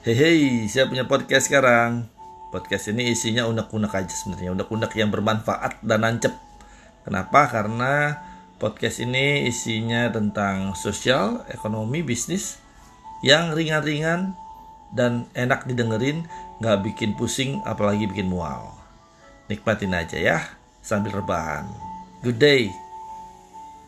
Hei, saya punya podcast sekarang. Podcast ini isinya unek-unek aja sebenarnya, unek-unek yang bermanfaat dan nancep. Kenapa? Karena podcast ini isinya tentang sosial, ekonomi, bisnis yang ringan-ringan dan enak didengerin, nggak bikin pusing, apalagi bikin mual. Nikmatin aja ya, sambil rebahan. Good day.